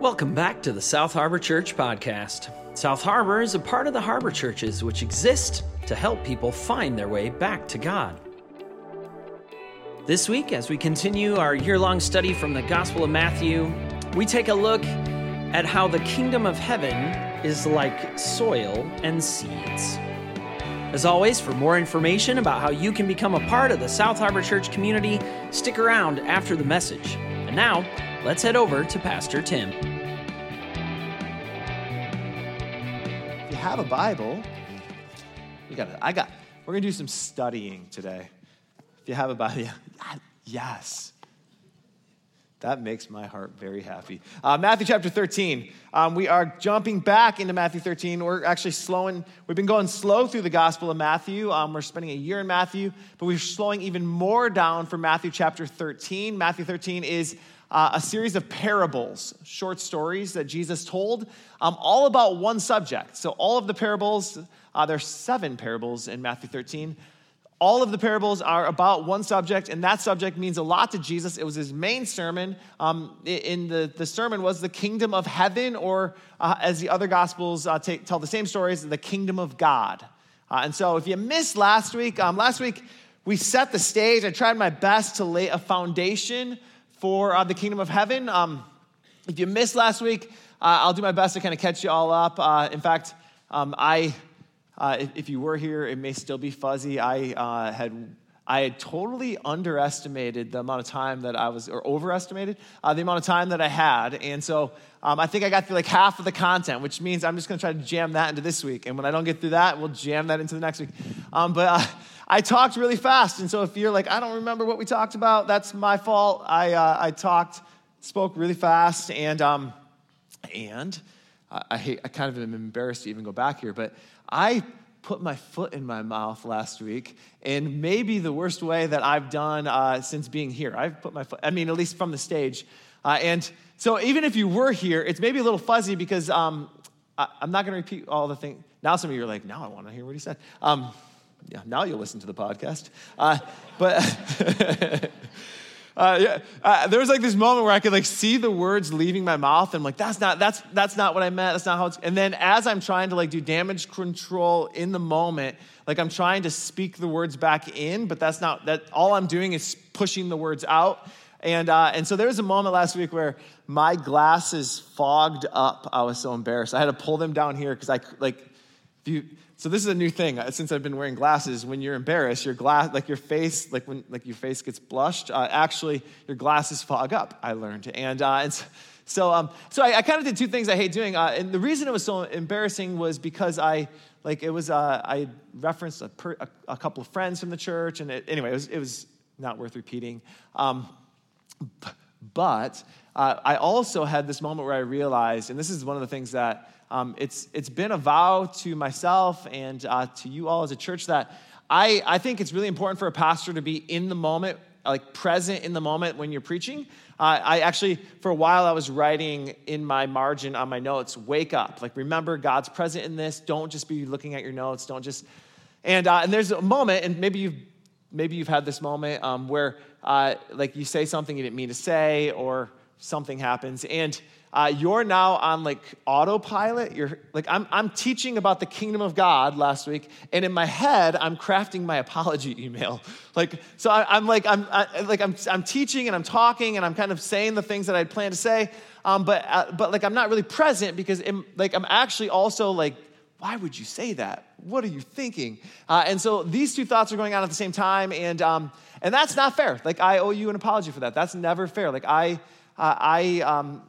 Welcome back to the South Harbor Church podcast. South Harbor is a part of the Harbor Churches, which exist to help people find their way back to God. This week, as we continue our year long study from the Gospel of Matthew, we take a look at how the kingdom of heaven is like soil and seeds. As always, for more information about how you can become a part of the South Harbor Church community, stick around after the message. And now, let's head over to Pastor Tim. Have a Bible, you got. I got. We're gonna do some studying today. If you have a Bible, yeah, yes. That makes my heart very happy. Uh, Matthew chapter 13. Um, we are jumping back into Matthew 13. We're actually slowing, we've been going slow through the Gospel of Matthew. Um, we're spending a year in Matthew, but we're slowing even more down for Matthew chapter 13. Matthew 13 is uh, a series of parables, short stories that Jesus told, um, all about one subject. So, all of the parables, uh, there's seven parables in Matthew 13. All of the parables are about one subject, and that subject means a lot to Jesus. It was his main sermon. Um, in the, the sermon was the kingdom of heaven, or uh, as the other gospels uh, t- tell the same stories, the kingdom of God. Uh, and so, if you missed last week, um, last week we set the stage. I tried my best to lay a foundation for uh, the kingdom of heaven. Um, if you missed last week, uh, I'll do my best to kind of catch you all up. Uh, in fact, um, I uh, if, if, you were here, it may still be fuzzy. I had I had totally underestimated the amount of time that I was, or overestimated uh, the amount of time that I had, and so um, I think I got through like half of the content, which means I'm just going to try to jam that into this week. And when I don't get through that, we'll jam that into the next week. Um, but uh, I talked really fast, and so if you're like, I don't remember what we talked about, that's my fault. I uh, I talked, spoke really fast, and um, and I, hate, I kind of am embarrassed to even go back here, but I put my foot in my mouth last week in maybe the worst way that I've done uh, since being here. I've put my foot, I mean, at least from the stage. Uh, and so even if you were here, it's maybe a little fuzzy because um, I, am not going to repeat all the things. Now some of you are like, now I want to hear what he said. Um, yeah, now you'll listen to the podcast. Uh, but Uh, yeah, uh, there was like this moment where I could like see the words leaving my mouth, and I'm like, that's not that's that's not what I meant. That's not how it's. And then as I'm trying to like do damage control in the moment, like I'm trying to speak the words back in, but that's not that. All I'm doing is pushing the words out. And uh, and so there was a moment last week where my glasses fogged up. I was so embarrassed. I had to pull them down here because I like. If you so this is a new thing uh, since I've been wearing glasses. When you're embarrassed, your glass, like your face, like when like your face gets blushed, uh, actually your glasses fog up. I learned, and uh, and so um, so I, I kind of did two things I hate doing. Uh, and the reason it was so embarrassing was because I like it was uh, I referenced a, per, a, a, couple of friends from the church, and it, anyway, it was it was not worth repeating. Um, but uh, I also had this moment where I realized, and this is one of the things that um, it's, it's been a vow to myself and uh, to you all as a church that I, I think it's really important for a pastor to be in the moment, like present in the moment when you're preaching. Uh, I actually, for a while, I was writing in my margin on my notes, wake up. Like, remember, God's present in this. Don't just be looking at your notes. Don't just. And, uh, and there's a moment, and maybe you've, maybe you've had this moment um, where, uh, like, you say something you didn't mean to say, or something happens. And uh, you're now on like autopilot. You're like, I'm, I'm teaching about the kingdom of God last week, and in my head, I'm crafting my apology email. Like, so I, am like, I'm I, like, I'm, I'm teaching and I'm talking and I'm kind of saying the things that I'd planned to say, um, but, uh, but like, I'm not really present because I'm, like, I'm actually also like, why would you say that? What are you thinking? Uh, and so these two thoughts are going on at the same time, and um, and that's not fair. Like, I owe you an apology for that. That's never fair. Like, I, uh, I, um,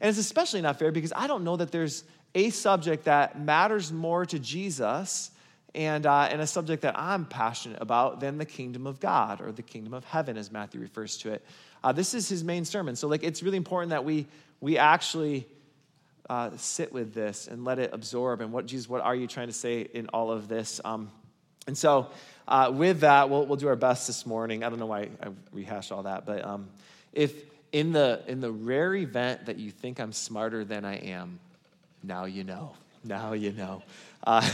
and it's especially not fair because I don't know that there's a subject that matters more to Jesus and, uh, and a subject that I'm passionate about than the kingdom of God or the kingdom of heaven, as Matthew refers to it. Uh, this is his main sermon. So, like, it's really important that we, we actually uh, sit with this and let it absorb. And what, Jesus, what are you trying to say in all of this? Um, and so, uh, with that, we'll, we'll do our best this morning. I don't know why I rehashed all that, but um, if in the, in the rare event that you think I'm smarter than I am, now you know. Now you know. Uh,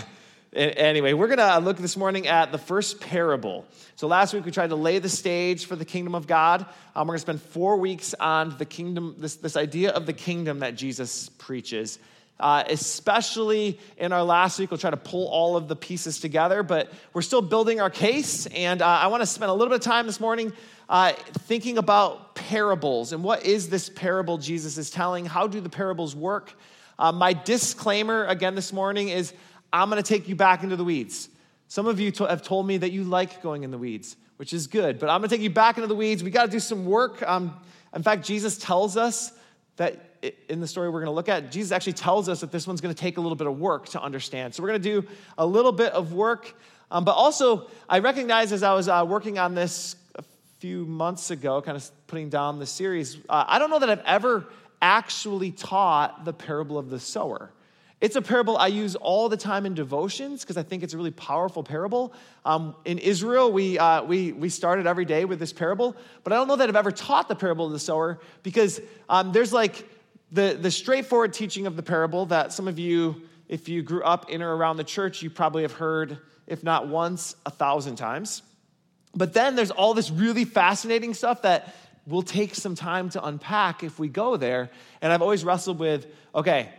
Anyway, we're going to look this morning at the first parable. So last week we tried to lay the stage for the kingdom of God. Um, we're going to spend four weeks on the kingdom, this, this idea of the kingdom that Jesus preaches. Uh, especially in our last week, we'll try to pull all of the pieces together, but we're still building our case. And uh, I want to spend a little bit of time this morning uh, thinking about parables and what is this parable Jesus is telling? How do the parables work? Uh, my disclaimer again this morning is I'm going to take you back into the weeds. Some of you have told me that you like going in the weeds, which is good, but I'm going to take you back into the weeds. We got to do some work. Um, in fact, Jesus tells us that in the story we're going to look at, Jesus actually tells us that this one's going to take a little bit of work to understand. So we're going to do a little bit of work. Um, but also, I recognize as I was uh, working on this a few months ago, kind of putting down the series, uh, I don't know that I've ever actually taught the parable of the sower. It's a parable I use all the time in devotions because I think it's a really powerful parable. Um, in Israel, we, uh, we, we started every day with this parable, but I don't know that I've ever taught the parable of the sower because um, there's like the, the straightforward teaching of the parable that some of you, if you grew up in or around the church, you probably have heard, if not once, a thousand times. But then there's all this really fascinating stuff that will take some time to unpack if we go there. And I've always wrestled with okay,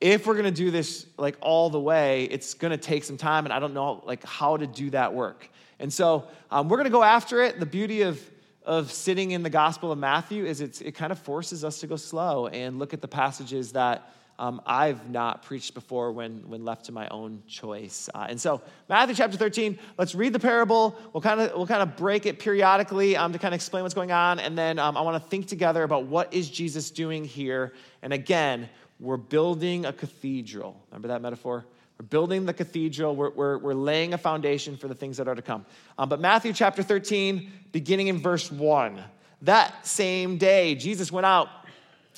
if we're to do this like all the way, it's to take some time, and I don't know like how to do that work. And so um, we're to go after it. The beauty of of sitting in the Gospel of Matthew is it kind of forces us to go slow and look at the passages that um, I've not preached before when, when left to my own choice. Uh, and so, Matthew chapter 13, let's read the parable. We'll kind of, we'll kind of break it periodically um, to kind of explain what's going on. And then um, I want to think together about what is Jesus doing here. And again, we're building a cathedral. Remember that metaphor? We're building the cathedral. We're, we're, we're laying a foundation for the things that are to come. Um, but Matthew chapter 13, beginning in verse 1. That same day, Jesus went out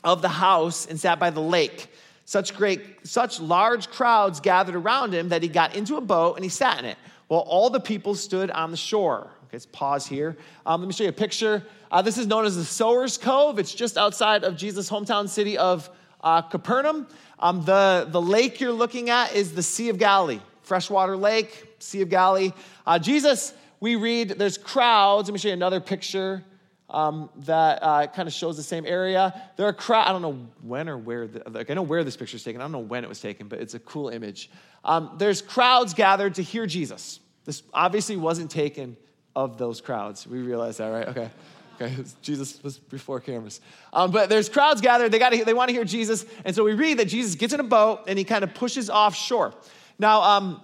of the house and sat by the lake. Such great, such large crowds gathered around him that he got into a boat and he sat in it, while all the people stood on the shore. Okay, let's pause here. Um, let me show you a picture. Uh, this is known as the Sower's Cove. It's just outside of Jesus' hometown city of uh, Capernaum. Um, the, the lake you're looking at is the Sea of Galilee, freshwater lake, Sea of Galilee. Uh, Jesus, we read, there's crowds. Let me show you another picture um, that uh, kind of shows the same area. There are crowds, I don't know when or where, the, like, I know where this picture is taken. I don't know when it was taken, but it's a cool image. Um, there's crowds gathered to hear Jesus. This obviously wasn't taken of those crowds. We realize that, right? Okay. Okay, Jesus was before cameras. Um, but there's crowds gathered. They, gotta, they want to hear Jesus. And so we read that Jesus gets in a boat and he kind of pushes offshore. Now, um,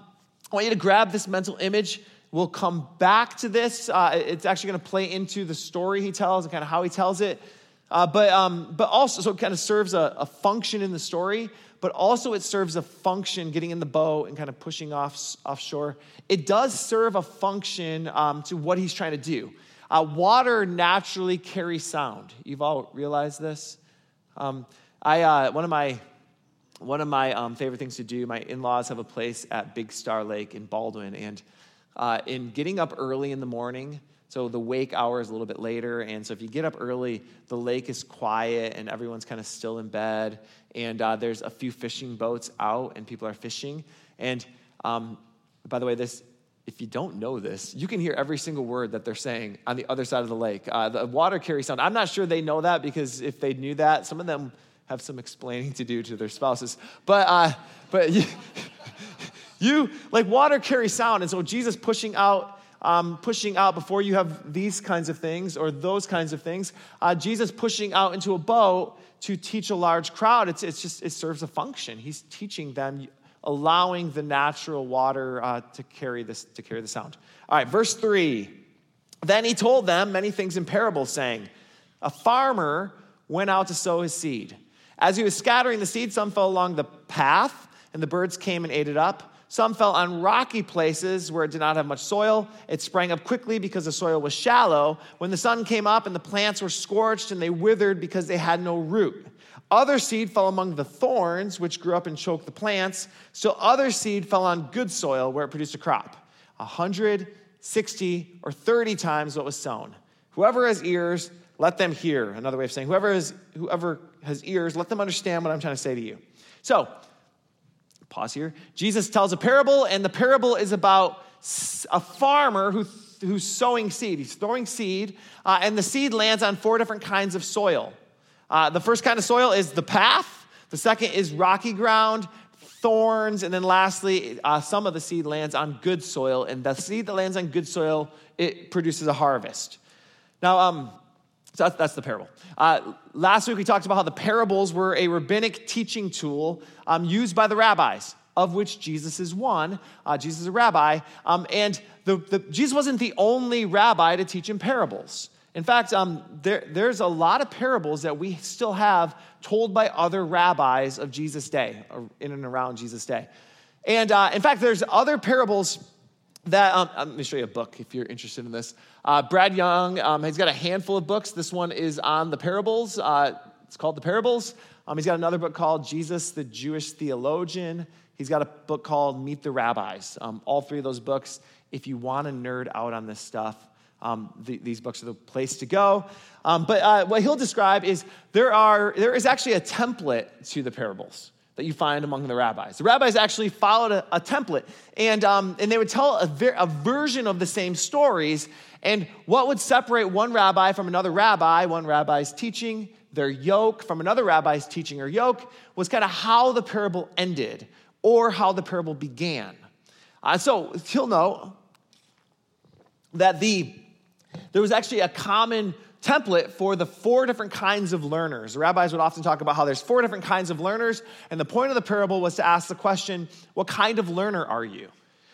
I want you to grab this mental image. We'll come back to this. Uh, it's actually going to play into the story he tells and kind of how he tells it. Uh, but, um, but also, so it kind of serves a, a function in the story, but also it serves a function getting in the boat and kind of pushing off offshore. It does serve a function um, to what he's trying to do. Uh, water naturally carries sound. You've all realized this. Um, I uh, one of my one of my um, favorite things to do. My in-laws have a place at Big Star Lake in Baldwin, and uh, in getting up early in the morning. So the wake hour is a little bit later, and so if you get up early, the lake is quiet and everyone's kind of still in bed, and uh, there's a few fishing boats out and people are fishing. And um, by the way, this if you don't know this, you can hear every single word that they're saying on the other side of the lake. Uh, the water carries sound. I'm not sure they know that because if they knew that, some of them have some explaining to do to their spouses. But, uh, but you, you, like water carries sound. And so Jesus pushing out, um, pushing out before you have these kinds of things or those kinds of things, uh, Jesus pushing out into a boat to teach a large crowd, it's, it's just, it serves a function. He's teaching them allowing the natural water uh, to, carry this, to carry the sound. All right, verse 3. Then he told them many things in parables, saying, A farmer went out to sow his seed. As he was scattering the seed, some fell along the path, and the birds came and ate it up. Some fell on rocky places where it did not have much soil. It sprang up quickly because the soil was shallow. When the sun came up and the plants were scorched and they withered because they had no root. Other seed fell among the thorns, which grew up and choked the plants. Still, other seed fell on good soil, where it produced a crop, 160 or thirty times what was sown. Whoever has ears, let them hear. Another way of saying, whoever has, whoever has ears, let them understand what I'm trying to say to you. So, pause here. Jesus tells a parable, and the parable is about a farmer who, who's sowing seed. He's throwing seed, uh, and the seed lands on four different kinds of soil. Uh, the first kind of soil is the path, the second is rocky ground, thorns, and then lastly, uh, some of the seed lands on good soil, and the seed that lands on good soil, it produces a harvest. Now, um, so that's, the parable. Uh, last week we talked about how the parables were a rabbinic teaching tool um, used by the rabbis, of which Jesus is one. Uh, Jesus is a rabbi. Um, and the, the, Jesus wasn't the only rabbi to teach in parables. In fact, um, there, there's a lot of parables that we still have told by other rabbis of Jesus' day, in and around Jesus' day. And uh, in fact, there's other parables that, um, let me show you a book if you're interested in this. Uh, Brad Young um, has got a handful of books. This one is on the parables. Uh, it's called The Parables. Um, he's got another book called Jesus, the Jewish Theologian. He's got a book called Meet the Rabbis. Um, all three of those books, if you want to nerd out on this stuff, um, the, these books are the place to go. Um, but uh, what he'll describe is there, are, there is actually a template to the parables that you find among the rabbis. The rabbis actually followed a, a template, and, um, and they would tell a, ver- a version of the same stories. And what would separate one rabbi from another rabbi, one rabbi's teaching, their yoke from another rabbi's teaching or yoke, was kind of how the parable ended or how the parable began. Uh, so he'll know that the there was actually a common template for the four different kinds of learners. Rabbis would often talk about how there's four different kinds of learners, and the point of the parable was to ask the question, what kind of learner are you?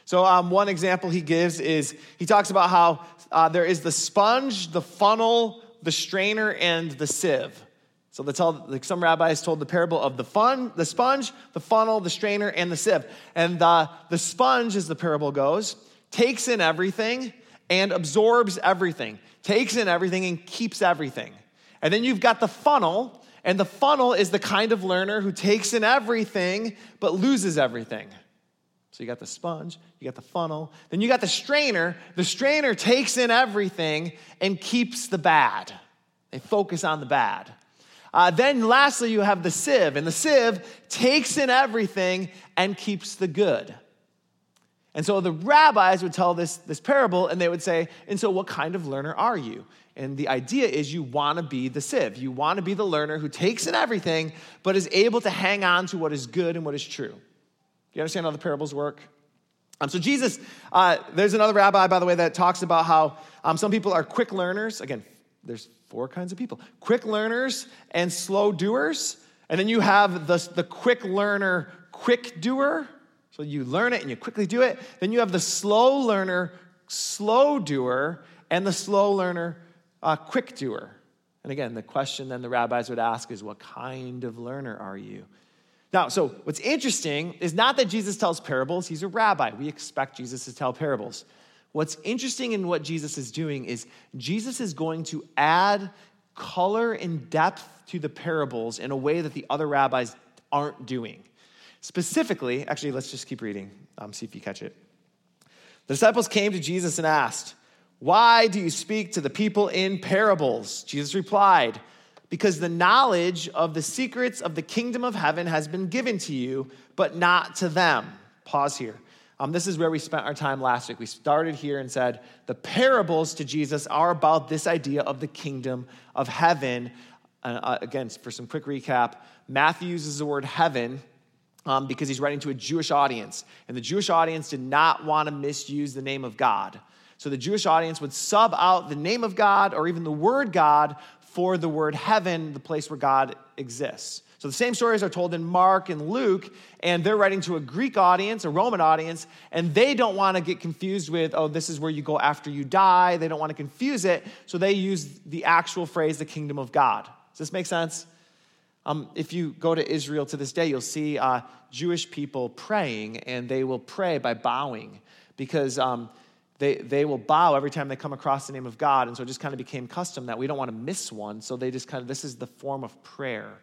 So, um, one example he gives is he talks about how uh, there is the sponge, the funnel, the strainer, and the sieve. So, they tell, like some rabbis told the parable of the fun, the sponge, the funnel, the strainer, and the sieve. And the, the sponge, as the parable goes, takes in everything and absorbs everything, takes in everything and keeps everything. And then you've got the funnel, and the funnel is the kind of learner who takes in everything but loses everything. So you got the sponge, you got the funnel, then you got the strainer. The strainer takes in everything and keeps the bad. They focus on the bad. Uh, then lastly, you have the sieve, and the sieve takes in everything and keeps the good. And so the rabbis would tell this, this parable and they would say, And so what kind of learner are you? And the idea is you want to be the sieve. You want to be the learner who takes in everything, but is able to hang on to what is good and what is true. Do you understand how the parables work? Um, so, Jesus, uh, there's another rabbi, by the way, that talks about how um, some people are quick learners. Again, there's four kinds of people quick learners and slow doers. And then you have the, the quick learner, quick doer. So you learn it and you quickly do it. Then you have the slow learner, slow doer, and the slow learner, uh, quick doer. And again, the question then the rabbis would ask is, What kind of learner are you? Now, so what's interesting is not that Jesus tells parables, he's a rabbi. We expect Jesus to tell parables. What's interesting in what Jesus is doing is Jesus is going to add color and depth to the parables in a way that the other rabbis aren't doing. Specifically, actually, let's just keep reading, um, see if you catch it. The disciples came to Jesus and asked, Why do you speak to the people in parables? Jesus replied, Because the knowledge of the secrets of the kingdom of heaven has been given to you, but not to them. Pause here. Um, this is where we spent our time last week. We started here and said the parables to Jesus are about this idea of the kingdom of heaven. Uh, uh again, for some quick recap, Matthew uses the word heaven um, because he's writing to a Jewish audience. And the Jewish audience did not want to misuse the name of God. So the Jewish audience would sub out the name of God or even the word God for the word heaven, the place where God exists. So the same stories are told in Mark and Luke, and they're writing to a Greek audience, a Roman audience, and they don't want to get confused with, oh, this is where you go after you die. They don't want to confuse it, so they use the actual phrase, the kingdom of God. Does this make sense? Um, if you go to Israel to this day, you'll see uh, Jewish people praying, and they will pray by bowing because um, they, they will bow every time they come across the name of God. And so it just kind of became custom that we don't want to miss one. So they just kind of, this is the form of prayer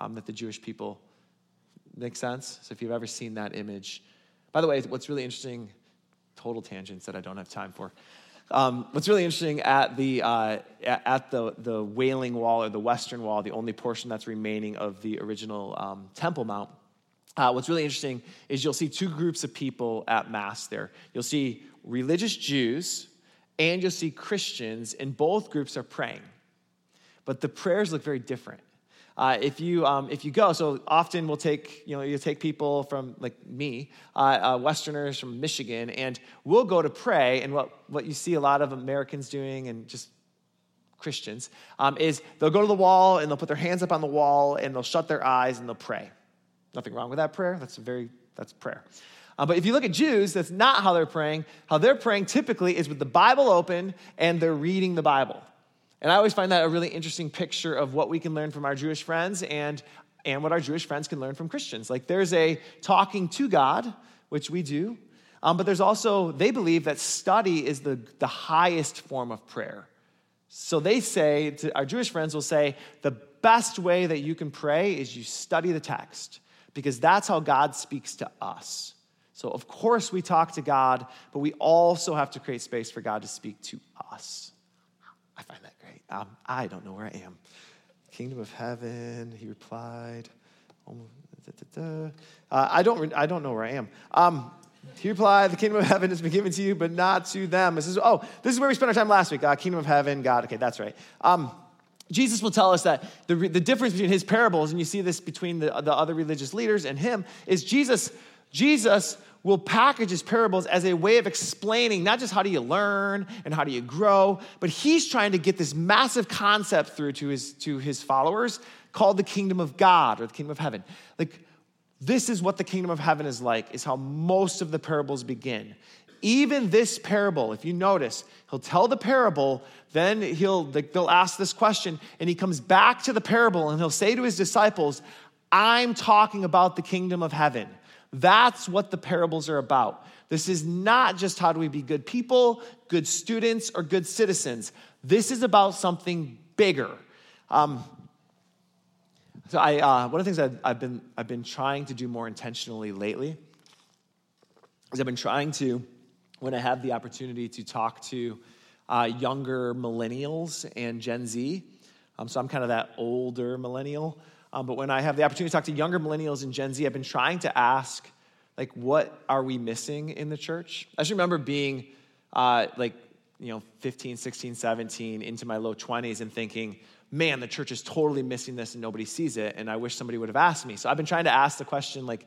um, that the Jewish people make sense? So if you've ever seen that image, by the way, what's really interesting, total tangents that I don't have time for. Um, what's really interesting at the, uh, at the, the Wailing Wall or the Western Wall, the only portion that's remaining of the original um, Temple Mount, uh, what's really interesting is you'll see two groups of people at Mass there. You'll see religious Jews and you'll see Christians, and both groups are praying. But the prayers look very different. Uh, if you um, if you go, so often we'll take you know you take people from like me, uh, uh, Westerners from Michigan, and we'll go to pray. And what what you see a lot of Americans doing, and just Christians, um, is they'll go to the wall and they'll put their hands up on the wall and they'll shut their eyes and they'll pray. Nothing wrong with that prayer. That's a very that's prayer. Uh, but if you look at Jews, that's not how they're praying. How they're praying typically is with the Bible open and they're reading the Bible. And I always find that a really interesting picture of what we can learn from our Jewish friends and, and what our Jewish friends can learn from Christians. Like there's a talking to God, which we do, um, but there's also, they believe that study is the, the highest form of prayer. So they say, to, our Jewish friends will say, the best way that you can pray is you study the text because that's how God speaks to us. So, of course, we talk to God, but we also have to create space for God to speak to us. I find that Um, I don't know where I am. Kingdom of heaven, he replied. Uh, I, don't, I don't know where I am. Um, he replied, The kingdom of heaven has been given to you, but not to them. This is, oh, this is where we spent our time last week. Uh, kingdom of heaven, God. Okay, that's right. Um, Jesus will tell us that the, the difference between his parables, and you see this between the, the other religious leaders and him, is Jesus, Jesus will package his parables as a way of explaining not just how do you learn and how do you grow, but he's trying to get this massive concept through to his, to his followers called the kingdom of God or the kingdom of heaven. Like, this is what the kingdom of heaven is like, is how most of the parables begin. Even this parable, if you notice, he'll tell the parable, then he'll they'll ask this question, and he comes back to the parable and he'll say to his disciples, I'm talking about the kingdom of heaven. That's what the parables are about. This is not just how do we be good people, good students, or good citizens. This is about something bigger. Um, so I, uh, one of the things I've, I've, been, I've been trying to do more intentionally lately is I've been trying to, when I have the opportunity to talk to uh, younger millennials and Gen Z, um, so I'm kind of that older millennial, um, but when I have the opportunity to talk to younger millennials and Gen Z, I've been trying to ask, like, what are we missing in the church? I just remember being uh, like, you know, 15, 16, 17, into my low 20s and thinking, man, the church is totally missing this and nobody sees it. And I wish somebody would have asked me. So I've been trying to ask the question, like,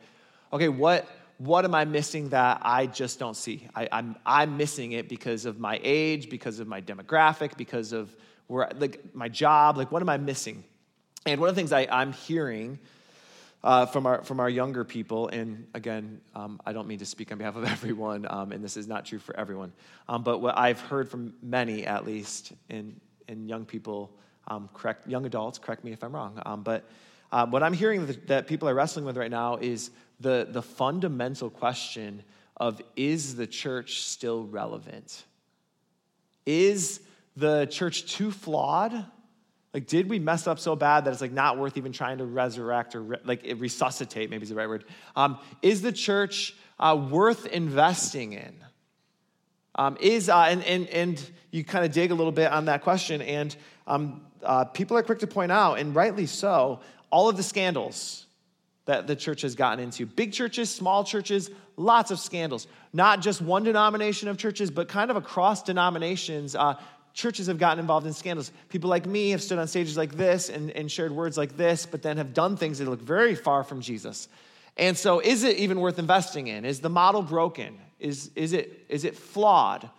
okay, what, what am I missing that I just don't see? I, I'm, I'm missing it because of my age, because of my demographic, because of where, like, my job. Like, what am I missing? And one of the things I, am hearing uh, from, our, from our younger people, and again, um, I don't mean to speak on behalf of everyone, um, and this is not true for everyone, um, but what I've heard from many, at least, in, in young people, um, correct, young adults, correct me if I'm wrong, um, but uh, what I'm hearing that, that people are wrestling with right now is the, the fundamental question of is the church still relevant? Is the church too flawed? Like, did we mess up so bad that it's like not worth even trying to resurrect or re- like resuscitate? Maybe is the right word. Um, is the church uh, worth investing in? Um, is uh, and and and you kind of dig a little bit on that question, and um, uh, people are quick to point out, and rightly so, all of the scandals that the church has gotten into. Big churches, small churches, lots of scandals. Not just one denomination of churches, but kind of across denominations. Uh, churches have gotten involved in scandals. People like me have stood on stages like this and, and shared words like this, but then have done things that look very far from Jesus. And so, is it even worth investing in? Is the model broken? Is, is, it, is it flawed?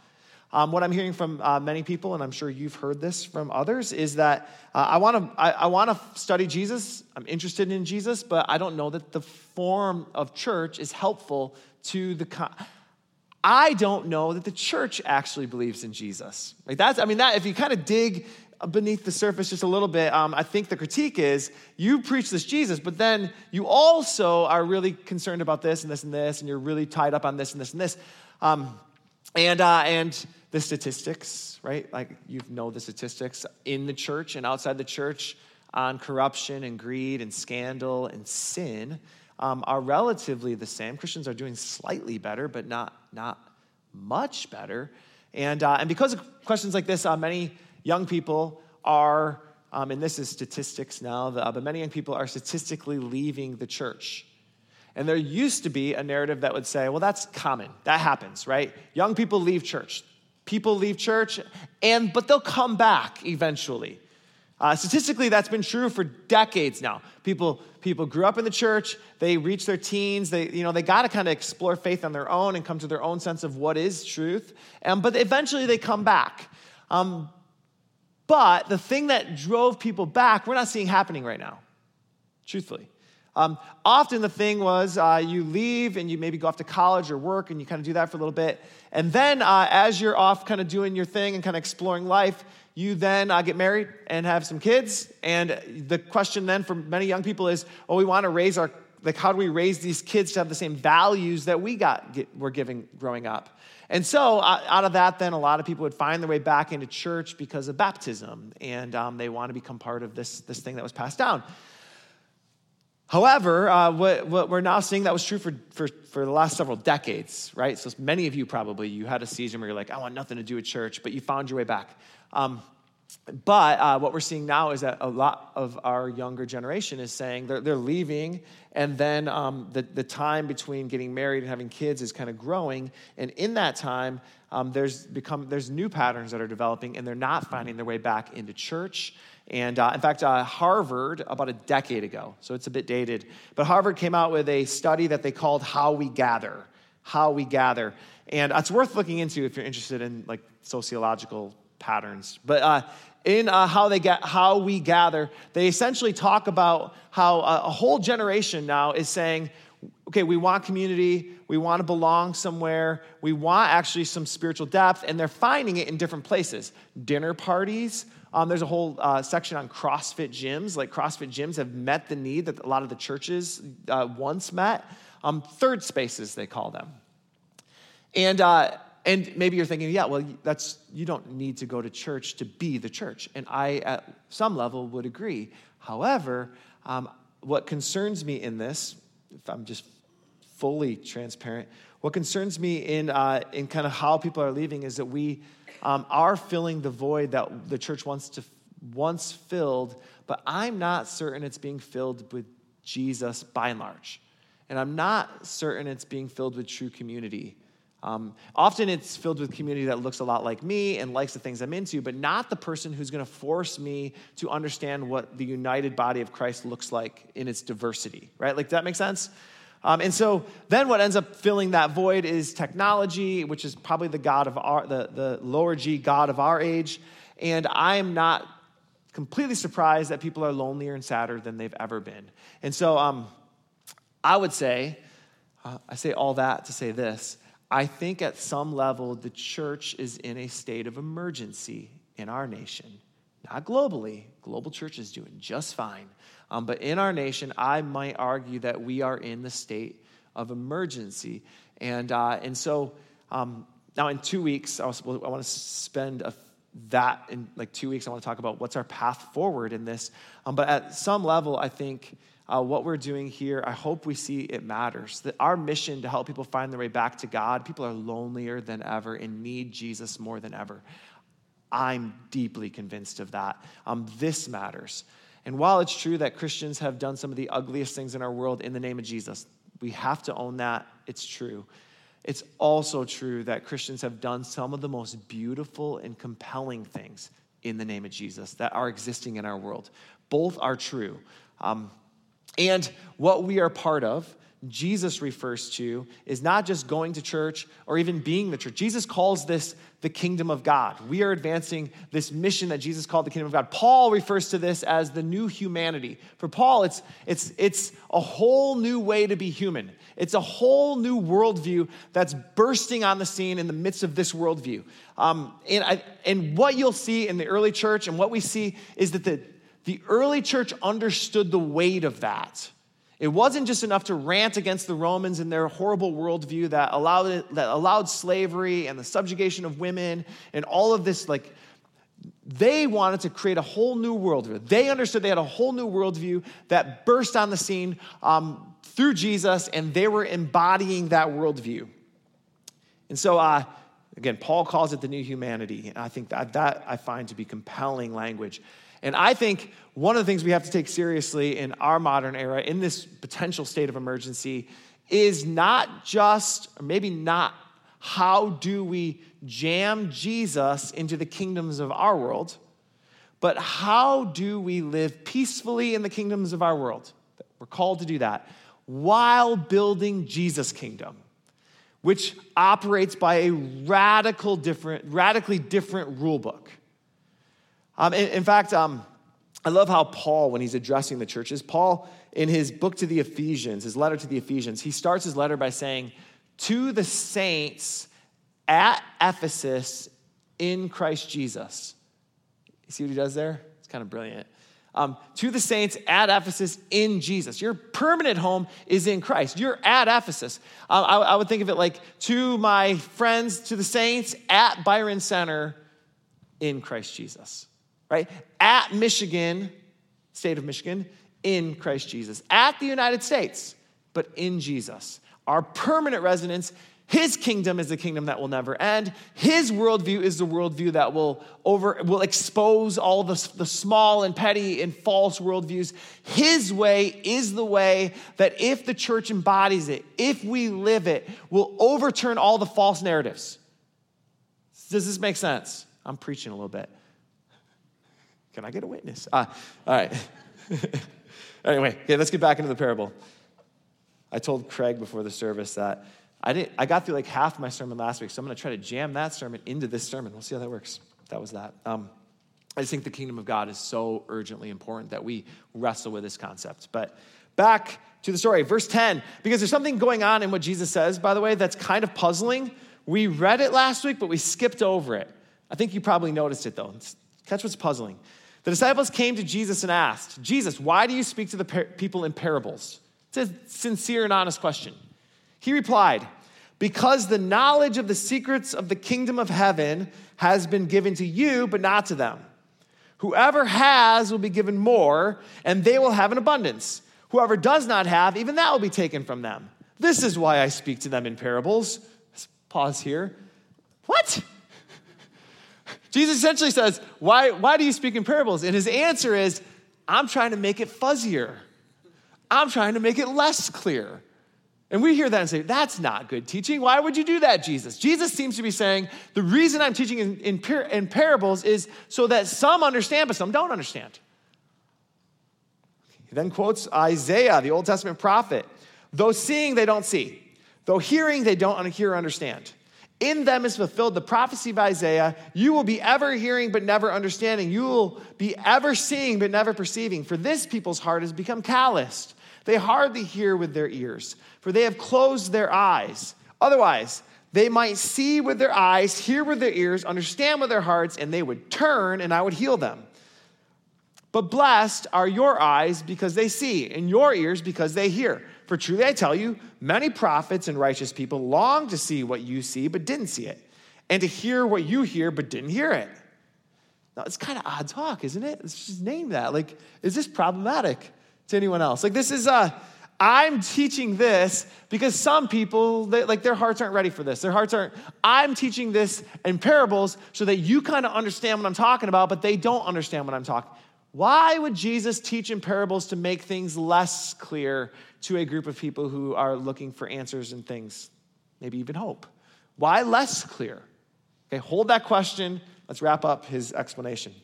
Um, what I'm hearing from uh, many people, and I'm sure you've heard this from others, is that uh, I want to I, I want to study Jesus. I'm interested in Jesus, but I don't know that the form of church is helpful to the. Con- I don't know that the church actually believes in Jesus. Like that's, I mean, that if you kind of dig beneath the surface just a little bit, um, I think the critique is you preach this Jesus, but then you also are really concerned about this and this and this, and you're really tied up on this and this and this. Um, and, uh, and the statistics, right? Like you know the statistics in the church and outside the church on corruption and greed and scandal and sin um, are relatively the same. Christians are doing slightly better, but not, not much better. And, uh, and because of questions like this, uh, many young people are, um, and this is statistics now, uh, but many young people are statistically leaving the church. And there used to be a narrative that would say, well, that's common. That happens, right? Young people leave church. People leave church, and but they'll come back eventually. Uh, statistically, that's been true for decades now. People, people grew up in the church, they reach their teens, they, you know, they got to kind of explore faith on their own and come to their own sense of what is truth. Um, but eventually they come back. Um, but the thing that drove people back, we're not seeing happening right now, truthfully. Um, often the thing was uh, you leave and you maybe go off to college or work and you kind of do that for a little bit. And then uh, as you're off kind of doing your thing and kind of exploring life, you then uh, get married and have some kids. And the question then for many young people is, oh, we want to raise our, like, how do we raise these kids to have the same values that we got, get, were giving growing up? And so, uh, out of that, then a lot of people would find their way back into church because of baptism, and um, they want to become part of this, this thing that was passed down. However, uh, what, what, we're now seeing that was true for, for, for the last several decades, right? So many of you probably, you had a season where you're like, I want nothing to do with church, but you found your way back. Um, but uh, what we're seeing now is that a lot of our younger generation is saying they're, they're leaving, and then um, the, the time between getting married and having kids is kind of growing. And in that time, um, there's become there's new patterns that are developing, and they're not finding their way back into church. And uh, in fact, uh, Harvard, about a decade ago, so it's a bit dated, but Harvard came out with a study that they called How We Gather. How We Gather. And it's worth looking into if you're interested in like sociological patterns. But uh, in uh, how they get how we gather, they essentially talk about how a, a whole generation now is saying, okay, we want community, we want to belong somewhere, we want actually some spiritual depth, and they're finding it in different places. Dinner parties. Um, there's a whole uh, section on CrossFit gyms. Like CrossFit gyms have met the need that a lot of the churches uh, once met. Um, third spaces, they call them. And uh, and maybe you're thinking, yeah, well, that's you don't need to go to church to be the church. And I, at some level, would agree. However, um, what concerns me in this, if I'm just fully transparent, what concerns me in uh, in kind of how people are leaving is that we um, are filling the void that the church wants to once filled, but I'm not certain it's being filled with Jesus by and large, and I'm not certain it's being filled with true community. Um, often it's filled with community that looks a lot like me and likes the things I'm into, but not the person who's going to force me to understand what the united body of Christ looks like in its diversity, right? Like, that make sense? Um, and so then what ends up filling that void is technology, which is probably the God of our, the, the lower G God of our age. And I'm not completely surprised that people are lonelier and sadder than they've ever been. And so um, I would say, uh, I say all that to say this I think at some level the church is in a state of emergency in our nation. Not globally, global church is doing just fine. Um, but in our nation, I might argue that we are in the state of emergency. And, uh, and so um, now in two weeks, I, was, I want to spend a, that in like two weeks. I want to talk about what's our path forward in this. Um, but at some level, I think uh, what we're doing here, I hope we see it matters. That our mission to help people find their way back to God, people are lonelier than ever and need Jesus more than ever. I'm deeply convinced of that. Um, this matters. And while it's true that Christians have done some of the ugliest things in our world in the name of Jesus, we have to own that. It's true. It's also true that Christians have done some of the most beautiful and compelling things in the name of Jesus that are existing in our world. Both are true. Um, and what we are part of, Jesus refers to, is not just going to church or even being the church. Jesus calls this the kingdom of God. We are advancing this mission that Jesus called the kingdom of God. Paul refers to this as the new humanity. For Paul, it's, it's, it's a whole new way to be human. It's a whole new worldview that's bursting on the scene in the midst of this worldview. Um, and, I, and what you'll see in the early church and what we see is that the the early church understood the weight of that. It wasn't just enough to rant against the Romans and their horrible worldview that allowed, that allowed slavery and the subjugation of women and all of this. Like, they wanted to create a whole new worldview. They understood they had a whole new worldview that burst on the scene um, through Jesus, and they were embodying that worldview. And so, uh, again, Paul calls it the new humanity. And I think that, that I find to be compelling language. And I think one of the things we have to take seriously in our modern era, in this potential state of emergency, is not just, or maybe not, how do we jam Jesus into the kingdoms of our world, but how do we live peacefully in the kingdoms of our world? We're called to do that while building Jesus' kingdom, which operates by a radical different, radically different rule book. Um, in, in, fact, um, I love how Paul, when he's addressing the churches, Paul, in his book to the Ephesians, his letter to the Ephesians, he starts his letter by saying, To the saints at Ephesus in Christ Jesus. You see what he does there? It's kind of brilliant. Um, to the saints at Ephesus in Jesus. Your permanent home is in Christ. You're at Ephesus. Um, I, I, would think of it like to my friends, to the saints at Byron Center in Christ Jesus, right? At Michigan, state of Michigan, in Christ Jesus. At the United States, but in Jesus. Our permanent residence his kingdom is the kingdom that will never end. His worldview is the worldview that will over will expose all the, the small and petty and false worldviews. His way is the way that if the church embodies it, if we live it, will overturn all the false narratives. Does this make sense? I'm preaching a little bit. Can I get a witness? Uh, all right. anyway, okay, let's get back into the parable. I told Craig before the service that I, didn't, I got through like half my sermon last week, so I'm going to try to jam that sermon into this sermon. We'll see how that works. That was that. Um, I just think the kingdom of God is so urgently important that we wrestle with this concept. But back to the story, verse 10, because there's something going on in what Jesus says, by the way, that's kind of puzzling. We read it last week, but we skipped over it. I think you probably noticed it though. Catch what's puzzling. The disciples came to Jesus and asked, Jesus, why do you speak to the par- people in parables? It's a sincere and honest question. He replied, Because the knowledge of the secrets of the kingdom of heaven has been given to you, but not to them. Whoever has will be given more, and they will have an abundance. Whoever does not have, even that will be taken from them. This is why I speak to them in parables. Let's pause here. What? Jesus essentially says, why, why do you speak in parables? And his answer is, I'm trying to make it fuzzier. I'm trying to make it less clear. And we hear that and say, that's not good teaching. Why would you do that, Jesus? Jesus seems to be saying, the reason I'm teaching in, in, in parables is so that some understand, but some don't understand. He then quotes Isaiah, the Old Testament prophet. Though seeing, they don't see. Though hearing, they don't hear or understand. In them is fulfilled the prophecy of Isaiah. You will be ever hearing, but never understanding. You will be ever seeing, but never perceiving. For this people's heart has become calloused. They hardly hear with their ears for they have closed their eyes. Otherwise, they might see with their eyes, hear with their ears, understand with their hearts, and they would turn, and I would heal them. But blessed are your eyes because they see, and your ears because they hear. For truly I tell you, many prophets and righteous people long to see what you see, but didn't see it, and to hear what you hear, but didn't hear it. Now, it's kind of odd talk, isn't it? Let's just name that. Like, is this problematic to anyone else? Like, this is, uh, I'm teaching this because some people, they, like their hearts aren't ready for this. Their hearts aren't. I'm teaching this in parables so that you kind of understand what I'm talking about, but they don't understand what I'm talking. Why would Jesus teach in parables to make things less clear to a group of people who are looking for answers and things, maybe even hope? Why less clear? Okay, hold that question. Let's wrap up his explanation.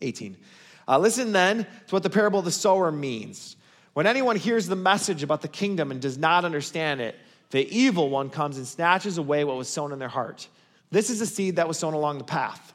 18. Uh, listen then to what the parable of the sower means. When anyone hears the message about the kingdom and does not understand it, the evil one comes and snatches away what was sown in their heart. This is the seed that was sown along the path.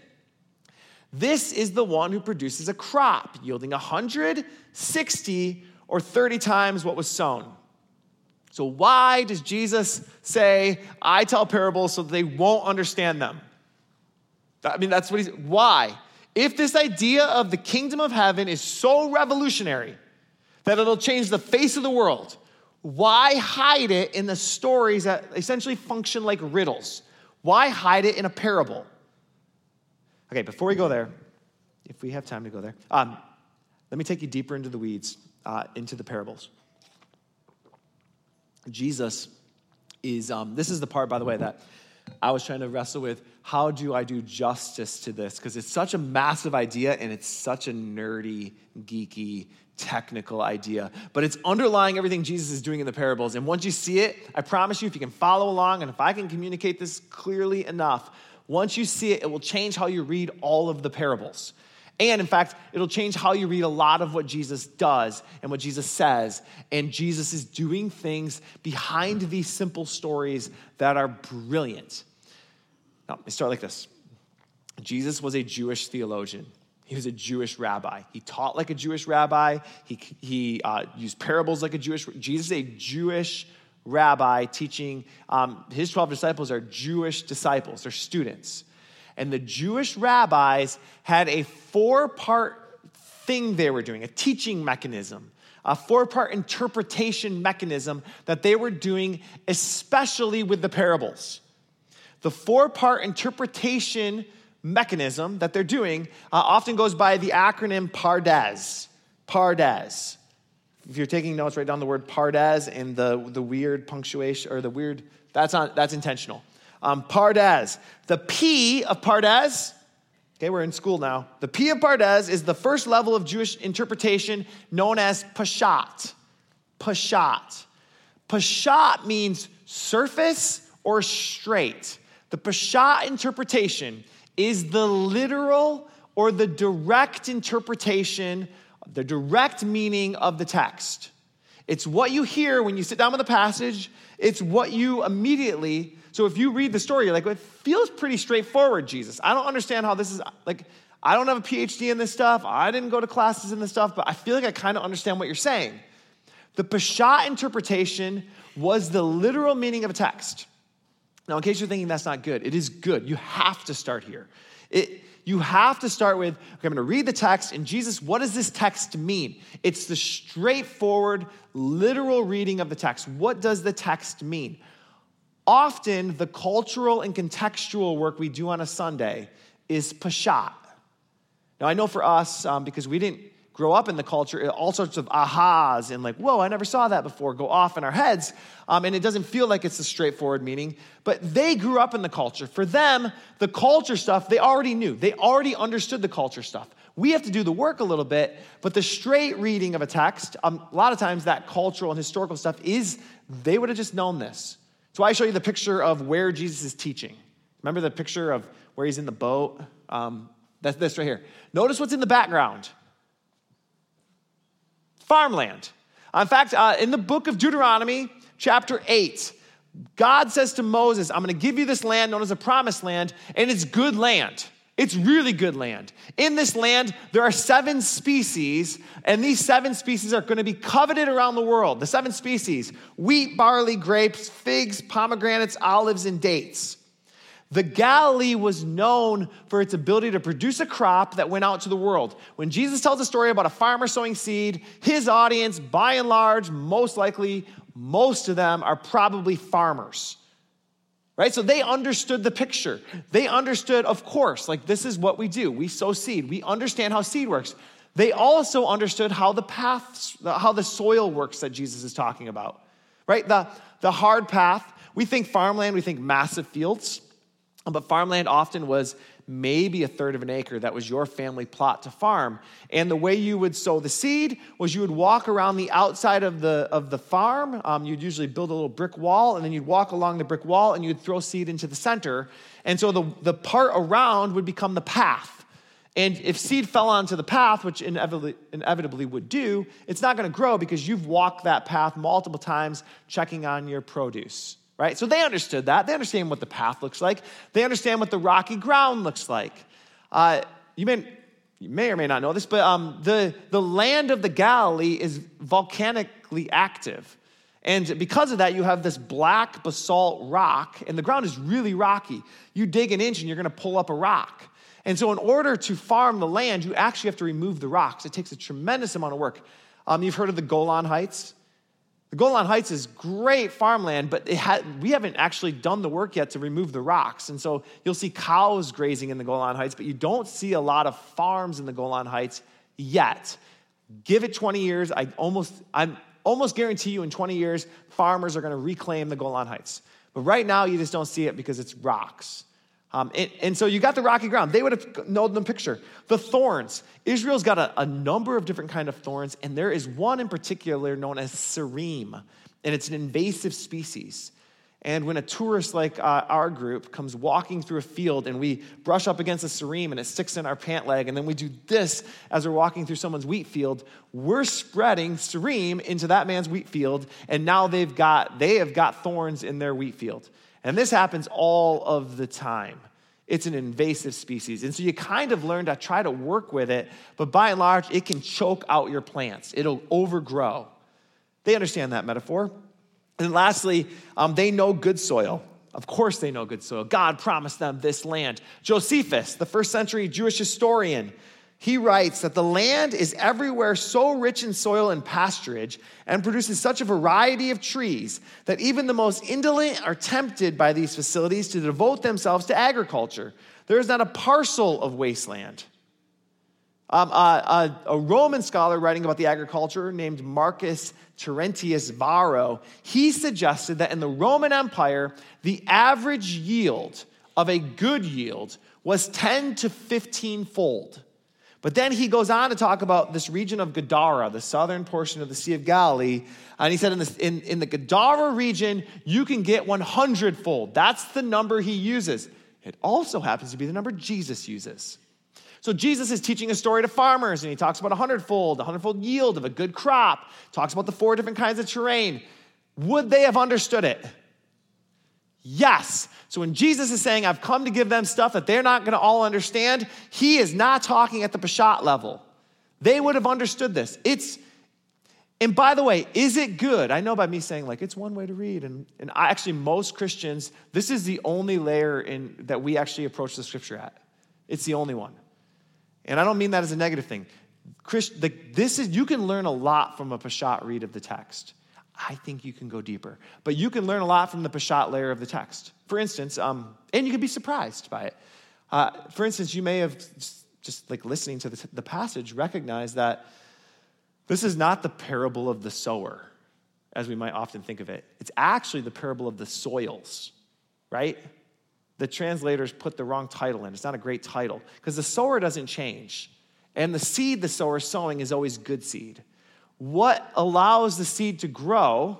This is the one who produces a crop yielding 100, 60, or 30 times what was sown. So, why does Jesus say, I tell parables so that they won't understand them? I mean, that's what he's, why? If this idea of the kingdom of heaven is so revolutionary that it'll change the face of the world, Why hide it in the stories that essentially function like riddles? Why hide it in a parable? Okay, before we go there, if we have time to go there, um, let me take you deeper into the weeds, uh, into the parables. Jesus is, um, this is the part, by the way, that I was trying to wrestle with. How do I do justice to this? Because it's such a massive idea and it's such a nerdy, geeky, technical idea. But it's underlying everything Jesus is doing in the parables. And once you see it, I promise you, if you can follow along and if I can communicate this clearly enough, once you see it, it will change how you read all of the parables. And in fact, it'll change how you read a lot of what Jesus does and what Jesus says. And Jesus is doing things behind these simple stories that are brilliant. Now, let me start like this Jesus was a Jewish theologian. He was a Jewish rabbi. He taught like a Jewish rabbi. He, he uh, used parables like a Jewish. Jesus is a Jewish rabbi teaching. Um, his 12 disciples are Jewish disciples, they're students. And the Jewish rabbis had a four part thing they were doing, a teaching mechanism, a four part interpretation mechanism that they were doing, especially with the parables. The four part interpretation mechanism that they're doing uh, often goes by the acronym PARDES. PARDES. If you're taking notes, write down the word PARDES and the, the weird punctuation or the weird, that's, not, that's intentional. Um, Pardes. The P of Pardes, okay, we're in school now. The P of Pardes is the first level of Jewish interpretation known as Peshat. Peshat. Peshat means surface or straight. The Peshat interpretation is the literal or the direct interpretation, the direct meaning of the text. It's what you hear when you sit down with a passage, it's what you immediately so if you read the story, you're like, it feels pretty straightforward, Jesus. I don't understand how this is like, I don't have a PhD in this stuff. I didn't go to classes in this stuff, but I feel like I kind of understand what you're saying. The Peshat interpretation was the literal meaning of a text. Now, in case you're thinking that's not good, it is good. You have to start here. It, you have to start with, okay, I'm going to read the text, and Jesus, what does this text mean? It's the straightforward, literal reading of the text. What does the text mean? Often, the cultural and contextual work we do on a Sunday is Peshat. Now, I know for us, um, because we didn't grow up in the culture, all sorts of ahas and like, whoa, I never saw that before go off in our heads. Um, and it doesn't feel like it's a straightforward meaning, but they grew up in the culture. For them, the culture stuff, they already knew. They already understood the culture stuff. We have to do the work a little bit, but the straight reading of a text, um, a lot of times that cultural and historical stuff is, they would have just known this. So I show you the picture of where Jesus is teaching. Remember the picture of where he's in the boat? Um, that's this right here. Notice what's in the background farmland. In fact, uh, in the book of Deuteronomy, chapter 8, God says to Moses, I'm going to give you this land known as a promised land, and it's good land. It's really good land. In this land, there are seven species, and these seven species are going to be coveted around the world. The seven species wheat, barley, grapes, figs, pomegranates, olives, and dates. The Galilee was known for its ability to produce a crop that went out to the world. When Jesus tells a story about a farmer sowing seed, his audience, by and large, most likely, most of them are probably farmers right? So they understood the picture. They understood, of course, like this is what we do. We sow seed. We understand how seed works. They also understood how the paths, how the soil works that Jesus is talking about, right? The, the hard path. We think farmland, we think massive fields, but farmland often was maybe a third of an acre that was your family plot to farm. And the way you would sow the seed was you would walk around the outside of the, of the farm. Um, you'd usually build a little brick wall, and then you'd walk along the brick wall and you'd throw seed into the center. And so the, the part around would become the path. And if seed fell onto the path, which inevitably, inevitably would do, it's not going to grow because you've walked that path multiple times checking on your produce right? So they understood that. They understand what the path looks like, they understand what the rocky ground looks like. Uh, you, may, you may or may not know this, but um, the, the land of the Galilee is volcanically active. And because of that, you have this black basalt rock, and the ground is really rocky. You dig an inch and you're gonna pull up a rock. And so, in order to farm the land, you actually have to remove the rocks. It takes a tremendous amount of work. Um, you've heard of the Golan Heights? The Golan Heights is great farmland, but we haven't actually done the work yet to remove the rocks. And so you'll see cows grazing in the Golan Heights, but you don't see a lot of farms in the Golan Heights yet. Give it 20 years. I almost, I'm almost guarantee you in 20 years, farmers are going to reclaim the Golan Heights. But right now, you just don't see it because it's rocks. Um, and, and, so you got the rocky ground. They would have known the picture. The thorns. Israel's got a, a number of different kind of thorns, and there is one in particular known as serim, and it's an invasive species. And when a tourist like uh, our group comes walking through a field and we brush up against a serim and it sticks in our pant leg, and then we do this as we're walking through someone's wheat field, we're spreading serim into that man's wheat field, and now they've got they have got thorns in their wheat field. And this happens all of the time. It's an invasive species. And so you kind of learn to try to work with it, but by and large, it can choke out your plants, it'll overgrow. They understand that metaphor. And lastly, um, they know good soil. Of course, they know good soil. God promised them this land. Josephus, the first century Jewish historian, he writes that the land is everywhere so rich in soil and pasturage and produces such a variety of trees that even the most indolent are tempted by these facilities to devote themselves to agriculture. There is not a parcel of wasteland. Um, uh, a, a Roman scholar writing about the agriculture named Marcus Terentius Varro, he suggested that in the Roman Empire, the average yield of a good yield was 10 to 15 fold. But then he goes on to talk about this region of Gadara, the southern portion of the Sea of Galilee. And he said in, in, in the Gadara region, you can get 100 fold. That's the number he uses. It also happens to be the number Jesus uses. So Jesus is teaching a story to farmers, and he talks about a hundredfold, a hundredfold yield of a good crop, talks about the four different kinds of terrain. Would they have understood it? Yes. So when Jesus is saying, I've come to give them stuff that they're not going to all understand, he is not talking at the Peshat level. They would have understood this. It's, and by the way, is it good? I know by me saying, like, it's one way to read. And, and I, actually, most Christians, this is the only layer in, that we actually approach the scripture at. It's the only one. And I don't mean that as a negative thing. Christ, the, this is, you can learn a lot from a Peshat read of the text. I think you can go deeper. But you can learn a lot from the Peshat layer of the text. For instance, um, and you can be surprised by it. Uh, for instance, you may have just like listening to the, the passage recognize that this is not the parable of the sower, as we might often think of it. It's actually the parable of the soils, right? The translators put the wrong title in. It's not a great title because the sower doesn't change. And the seed the sower is sowing is always good seed. What allows the seed to grow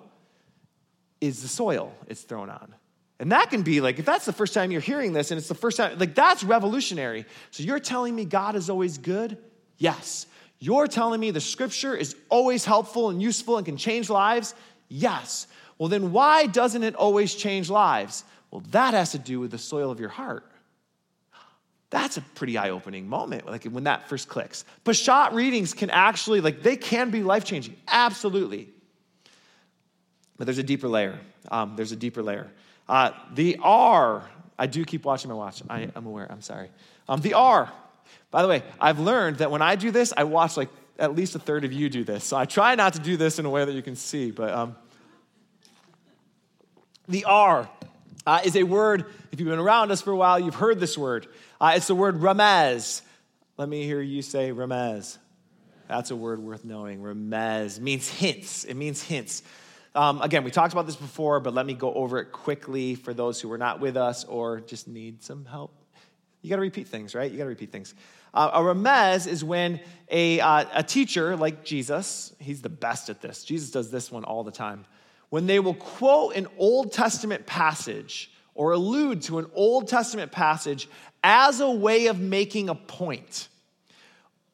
is the soil it's thrown on. And that can be like, if that's the first time you're hearing this and it's the first time, like that's revolutionary. So you're telling me God is always good? Yes. You're telling me the scripture is always helpful and useful and can change lives? Yes. Well, then why doesn't it always change lives? Well, that has to do with the soil of your heart. That's a pretty eye opening moment, like when that first clicks. Peshat readings can actually, like, they can be life changing, absolutely. But there's a deeper layer. Um, there's a deeper layer. Uh, the R, I do keep watching my watch. I, am aware, I'm sorry. Um, the R, by the way, I've learned that when I do this, I watch like at least a third of you do this. So I try not to do this in a way that you can see, but um, the R uh, is a word, if you've been around us for a while, you've heard this word. Uh, it's the word remez. Let me hear you say remez. That's a word worth knowing. Remez means hints. It means hints. Um, again, we talked about this before, but let me go over it quickly for those who were not with us or just need some help. You got to repeat things, right? You got to repeat things. Uh, a remez is when a, uh, a teacher like Jesus, he's the best at this. Jesus does this one all the time. When they will quote an Old Testament passage or allude to an Old Testament passage as a way of making a point.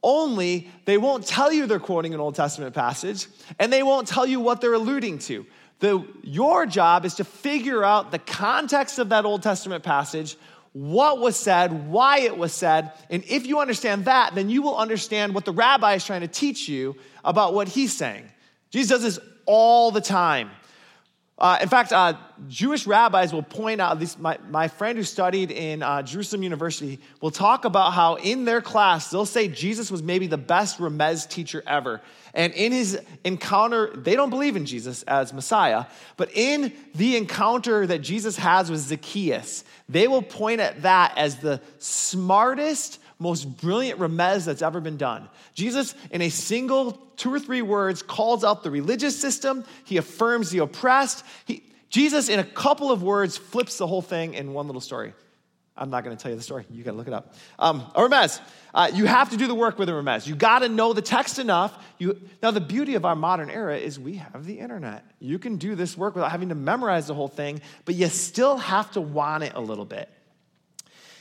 Only they won't tell you they're quoting an Old Testament passage, and they won't tell you what they're alluding to. The, your job is to figure out the context of that Old Testament passage, what was said, why it was said, and if you understand that, then you will understand what the rabbi is trying to teach you about what he's saying. Jesus does this all the time. Uh, in fact, uh, Jewish rabbis will point out, this, my, my friend who studied in uh, Jerusalem University will talk about how in their class, they'll say Jesus was maybe the best Remez teacher ever. And in his encounter, they don't believe in Jesus as Messiah, but in the encounter that Jesus has with Zacchaeus, they will point at that as the smartest, most brilliant remez that's ever been done. Jesus, in a single two or three words, calls out the religious system, he affirms the oppressed. He, Jesus, in a couple of words, flips the whole thing in one little story. I'm not going to tell you the story. You got to look it up. Um, a remez. Uh, you have to do the work with a remez. You got to know the text enough. You, now, the beauty of our modern era is we have the internet. You can do this work without having to memorize the whole thing, but you still have to want it a little bit.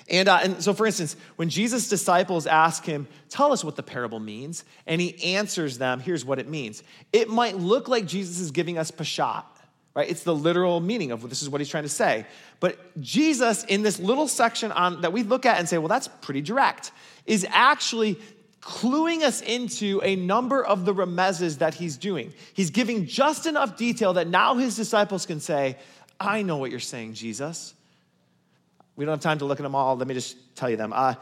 And, uh, and so, for instance, when Jesus' disciples ask him, Tell us what the parable means, and he answers them, Here's what it means. It might look like Jesus is giving us Peshat, right? It's the literal meaning of this is what he's trying to say. But Jesus, in this little section on, that we look at and say, Well, that's pretty direct, is actually cluing us into a number of the remezes that he's doing. He's giving just enough detail that now his disciples can say, I know what you're saying, Jesus. We don't have time to look at them all. Let me just tell you them. Uh,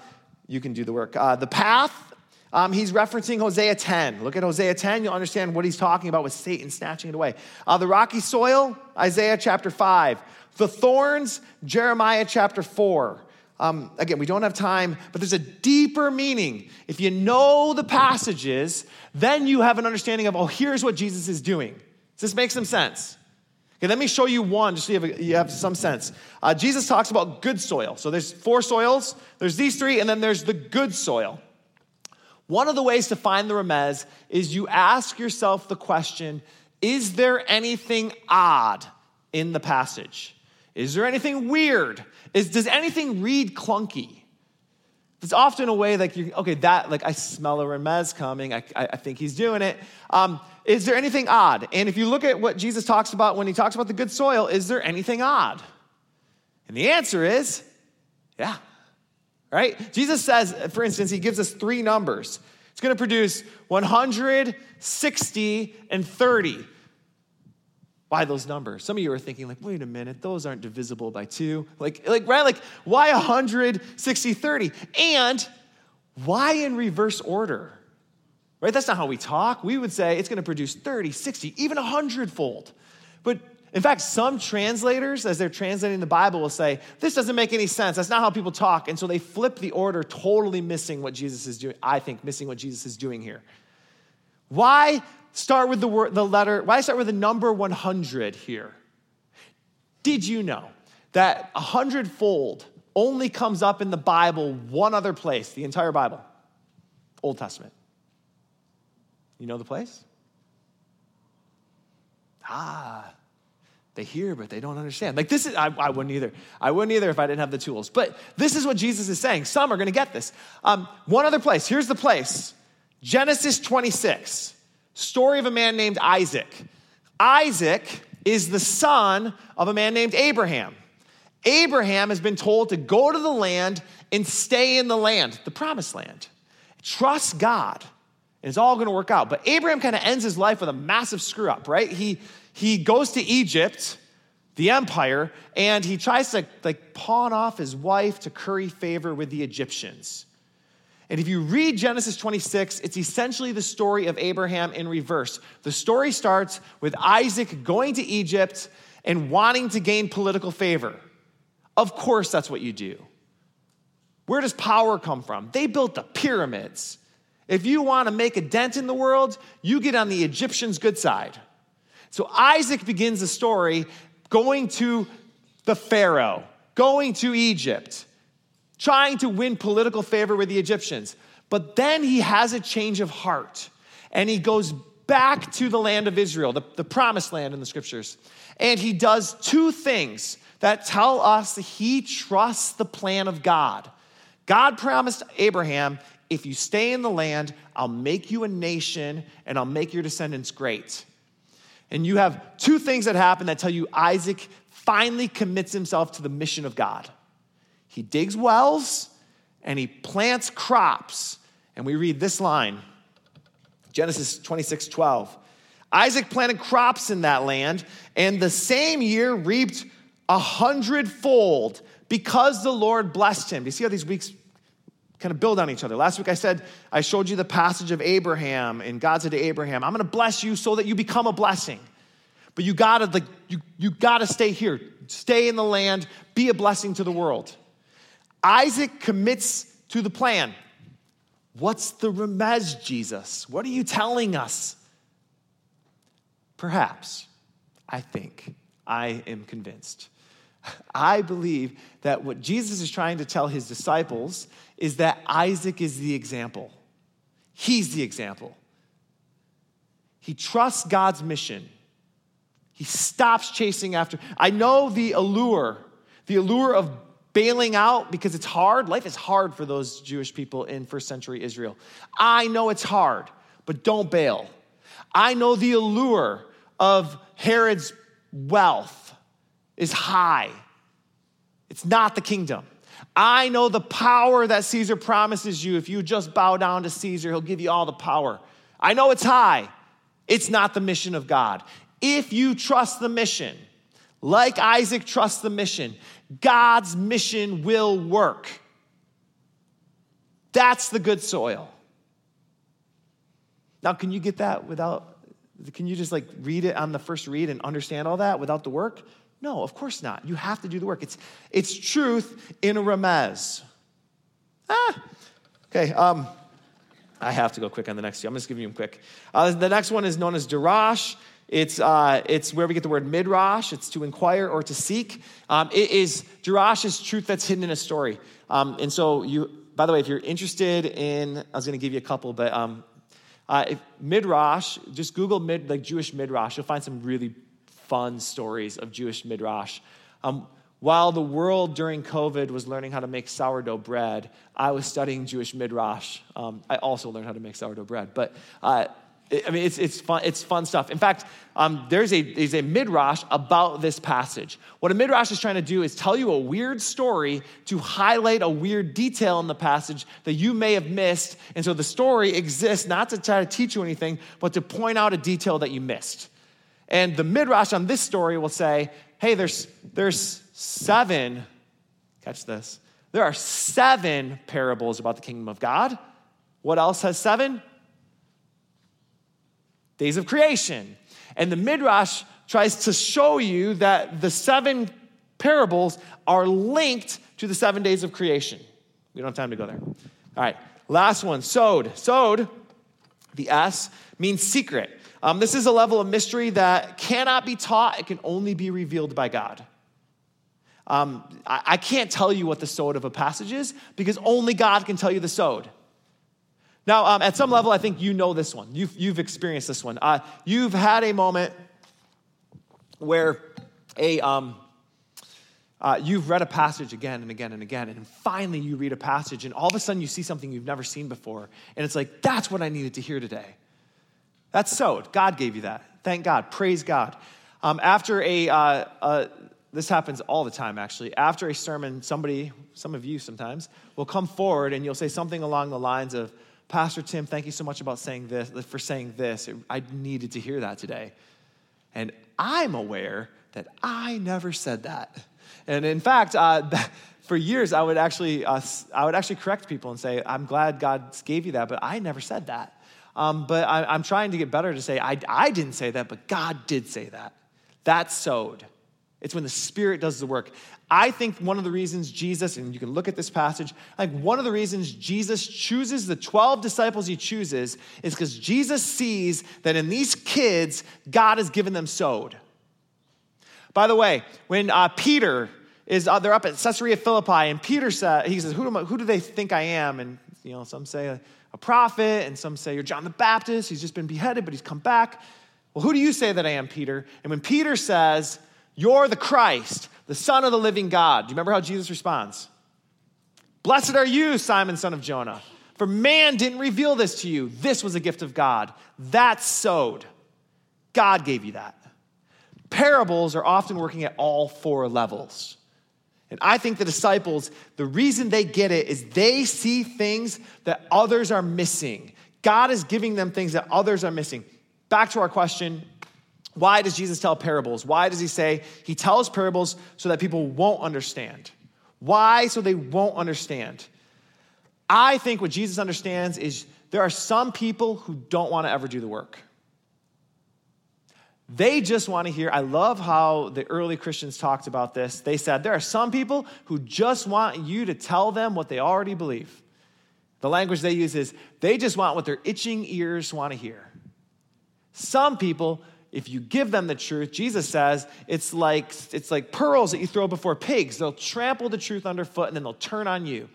you can do the work. Uh, the path, um, he's referencing Hosea 10. Look at Hosea 10, you'll understand what he's talking about with Satan snatching it away. Uh, the rocky soil, Isaiah chapter 5. The thorns, Jeremiah chapter 4. Um, again, we don't have time, but there's a deeper meaning. If you know the passages, then you have an understanding of, oh, here's what Jesus is doing. Does this make some sense? Okay, let me show you one just so you have, you have some sense. Uh, Jesus talks about good soil. So there's four soils, there's these three, and then there's the good soil. One of the ways to find the remez is you ask yourself the question Is there anything odd in the passage? Is there anything weird? Is, does anything read clunky? It's often a way like you, okay, that, like I smell a remez coming. I, I, I think he's doing it. Um, is there anything odd? And if you look at what Jesus talks about when he talks about the good soil, is there anything odd? And the answer is, yeah. Right? Jesus says, for instance, he gives us three numbers. It's going to produce 160 and 30. Why those numbers? Some of you are thinking, like, wait a minute, those aren't divisible by two. Like, like right? Like, why 100, 60, 30? And why in reverse order? Right? That's not how we talk. We would say it's going to produce 30, 60, even 100 fold. But in fact, some translators, as they're translating the Bible, will say, This doesn't make any sense. That's not how people talk. And so they flip the order, totally missing what Jesus is doing. I think missing what Jesus is doing here. Why start with the, word, the letter, why start with the number 100 here? Did you know that a hundredfold only comes up in the Bible one other place, the entire Bible? Old Testament. You know the place? Ah, they hear, but they don't understand. Like this is, I, I, wouldn't either. I wouldn't either if I didn't have the tools. But this is what Jesus is saying. Some are going to get this. Um, one other place. Here's the place Genesis 26, story of a man named Isaac. Isaac is the son of a man named Abraham. Abraham has been told to go to the land and stay in the land, the promised land. Trust God and it's all going to work out. But Abraham kind of ends his life with a massive screw up, right? He, he goes to Egypt, the empire, and he tries to like pawn off his wife to curry favor with the Egyptians. And if you read Genesis 26, it's essentially the story of Abraham in reverse. The story starts with Isaac going to Egypt and wanting to gain political favor. Of course, that's what you do. Where does power come from? They built the pyramids. If you want to make a dent in the world, you get on the Egyptians' good side. So Isaac begins the story going to the Pharaoh, going to Egypt, trying to win political favor with the Egyptians. But then he has a change of heart and he goes back to the land of Israel, the, the promised land in the scriptures. And he does two things that tell us he trusts the plan of God. God promised Abraham if you stay in the land, I'll make you a nation and I'll make your descendants great. And you have two things that happen that tell you Isaac finally commits himself to the mission of God. He digs wells and he plants crops. And we read this line Genesis 26 12. Isaac planted crops in that land, and the same year reaped a hundredfold because the Lord blessed him. Do you see how these weeks kind of build on each other? Last week I said, I showed you the passage of Abraham, and God said to Abraham, I'm gonna bless you so that you become a blessing. But you gotta, like, you, you gotta stay here, stay in the land, be a blessing to the world. Isaac commits to the plan. What's the remez, Jesus? What are you telling us? Perhaps, I think, I am convinced. I believe that what Jesus is trying to tell his disciples is that Isaac is the example. He's the example. He trusts God's mission. He stops chasing after. I know the allure, the allure of bailing out because it's hard. Life is hard for those Jewish people in first century Israel. I know it's hard, but don't bail. I know the allure of Herod's wealth is high. It's not the kingdom. I know the power that Caesar promises you. If you just bow down to Caesar, he'll give you all the power. I know it's high. It's not the mission of God. If you trust the mission, like Isaac trusts the mission, God's mission will work. That's the good soil. Now, can you get that without, can you just like read it on the first read and understand all that without the work? No, of course not. You have to do the work. It's, it's truth in a remez. Ah, okay. Um, I have to go quick on the next two. I'm just giving you them quick. Uh, the next one is known as Darash. It's, uh, it's where we get the word midrash. It's to inquire or to seek. Um, it is Darash is truth that's hidden in a story. Um, and so you, by the way, if you're interested in, I was going to give you a couple, but um, uh, if, midrash, just Google mid, like Jewish midrash. You'll find some really fun stories of Jewish midrash. Um, while the world during COVID was learning how to make sourdough bread, I was studying Jewish midrash. Um, I also learned how to make sourdough bread, but uh, I mean, it's, it's, fun, it's fun stuff. In fact, um, there's, a, there's a midrash about this passage. What a midrash is trying to do is tell you a weird story to highlight a weird detail in the passage that you may have missed. And so the story exists not to try to teach you anything, but to point out a detail that you missed. And the midrash on this story will say, hey, there's, there's seven, catch this, there are seven parables about the kingdom of God. What else has seven? days of creation. And the Midrash tries to show you that the seven parables are linked to the seven days of creation. We don't have time to go there. All right, last one sod. Sod, the S, means secret. Um, this is a level of mystery that cannot be taught, it can only be revealed by God. Um, I, I, can't tell you what the sod of a passage is because only God can tell you the sod. Now, um, at some level, I think you know this one. You've, you've experienced this one. Uh, you've had a moment where a, um, uh, you've read a passage again and again and again, and finally you read a passage, and all of a sudden you see something you've never seen before, and it's like, that's what I needed to hear today. That's so. God gave you that. Thank God. Praise God. Um, after a, uh, uh, this happens all the time actually. After a sermon, somebody, some of you sometimes, will come forward and you'll say something along the lines of, Pastor Tim, thank you so much about saying this, for saying this. I needed to hear that today. And I'm aware that I never said that. And in fact, uh, for years, I would actually, uh, I would actually correct people and say, I'm glad God gave you that, but I never said that. Um, but I, am trying to get better to say, I, I didn't say that, but God did say that. That's sod. It's when the Spirit does the work. I think one of the reasons Jesus, and you can look at this passage, like one of the reasons Jesus chooses the 12 disciples he chooses is because Jesus sees that in these kids, God has given them sod. By the way, when uh, Peter is, uh, they're up at Caesarea Philippi, and Peter says, he says, who I, who do they think I am? And, you know, some say a, prophet, and some say you're John the Baptist. He's just been beheaded, but he's come back. Well, who do you say that I am, Peter? And when Peter says, you're the Christ, the Son of the living God. Do you remember how Jesus responds? Blessed are you, Simon, son of Jonah, for man didn't reveal this to you. This was a gift of God. That's sod. God gave you that. Parables are often working at all four levels. And I think the disciples, the reason they get it is they see things that others are missing. God is giving them things that others are missing. back to our question why does Jesus tell parables? Why does he say he tells parables so that people won't understand? Why? So they won't understand. I think what Jesus understands is there are some people who don't want to ever do the work. They just want to hear. I love how the early Christians talked about this. They said there are some people who just want you to tell them what they already believe. The language they use is they just want what their itching ears want to hear. Some people, if you give them the truth, Jesus says it's like, it's like pearls that you throw before pigs. They'll trample the truth underfoot and then they'll turn on you.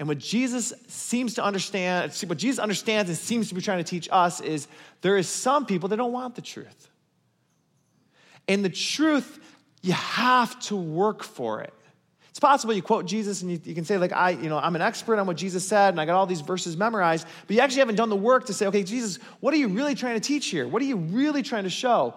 And what Jesus seems to understand, what Jesus understands and seems to be trying to teach us is there is some people that don't want the truth. And the truth, you have to work for it. It's possible you quote Jesus and you, you, can say, like, I, you know, I'm an expert on what Jesus said and I got all these verses memorized, but you actually haven't done the work to say, okay, Jesus, what are you really trying to teach here? What are you really trying to show?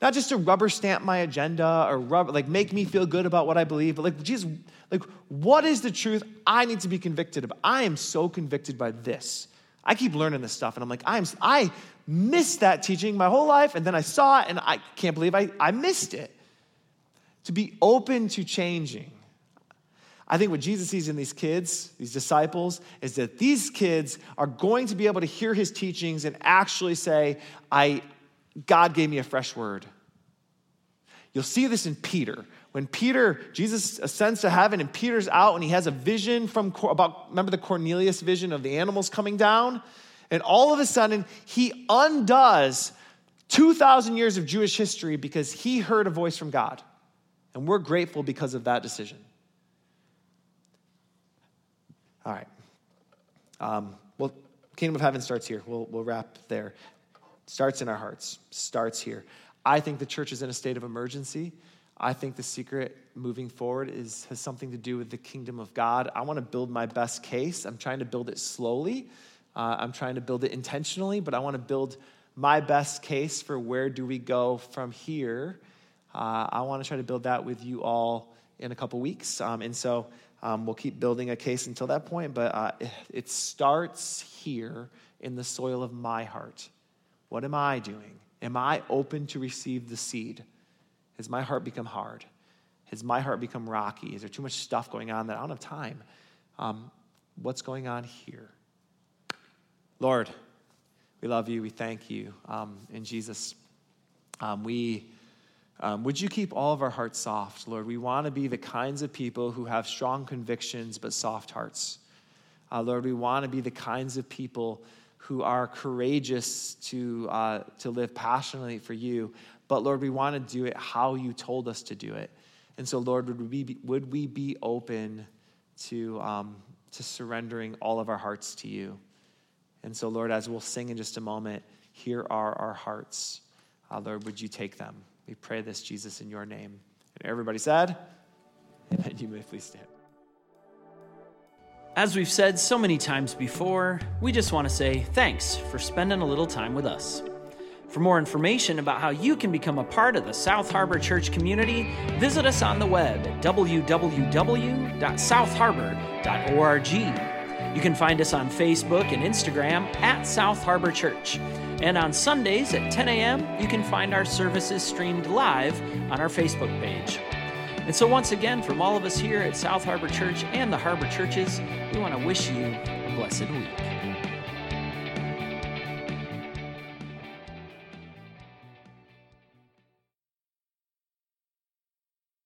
Not just to rubber stamp my agenda or rubber, like make me feel good about what I believe, but like, Jesus, like, what is the truth I need to be convicted of? I am so convicted by this. I keep learning this stuff, and I'm like, I'm, I missed that teaching my whole life, and then I saw it, and I can't believe I, I missed it. To be open to changing. I think what Jesus sees in these kids, these disciples, is that these kids are going to be able to hear his teachings and actually say, I, God gave me a fresh word. You'll see this in Peter. When Peter, Jesus ascends to heaven and Peter's out and he has a vision from about, remember the Cornelius vision of the animals coming down? And all of a sudden, he undoes 2,000 years of Jewish history because he heard a voice from God. And we're grateful because of that decision. All right. Um, well, Kingdom of Heaven starts here. We'll, we'll wrap there. Starts in our hearts, starts here. I think the church is in a state of emergency. I think the secret moving forward is, has something to do with the kingdom of God. I want to build my best case. I'm trying to build it slowly. Uh, I'm trying to build it intentionally, but I want to build my best case for where do we go from here. Uh, I want to try to build that with you all in a couple weeks. Um, and so um, we'll keep building a case until that point, but uh, it starts here in the soil of my heart. What am I doing? Am I open to receive the seed? Has my heart become hard? Has my heart become rocky? Is there too much stuff going on that I don't have time? Um, what's going on here? Lord, we love you. We thank you. Um, in Jesus, um, we. Um, would you keep all of our hearts soft, Lord? We want to be the kinds of people who have strong convictions but soft hearts. Uh, Lord, we want to be the kinds of people who are courageous to, uh, to live passionately for you. But Lord, we want to do it how you told us to do it. And so, Lord, would we be, would we be open to, um, to surrendering all of our hearts to you? And so, Lord, as we'll sing in just a moment, here are our hearts. Uh, Lord, would you take them? We pray this, Jesus, in your name. And everybody said, Amen. You may please stand. As we've said so many times before, we just want to say thanks for spending a little time with us. For more information about how you can become a part of the South Harbor Church community, visit us on the web at www.southharbor.org. You can find us on Facebook and Instagram at South Harbor Church. And on Sundays at 10 a.m., you can find our services streamed live on our Facebook page. And so, once again, from all of us here at South Harbor Church and the Harbor Churches, we want to wish you a blessed week.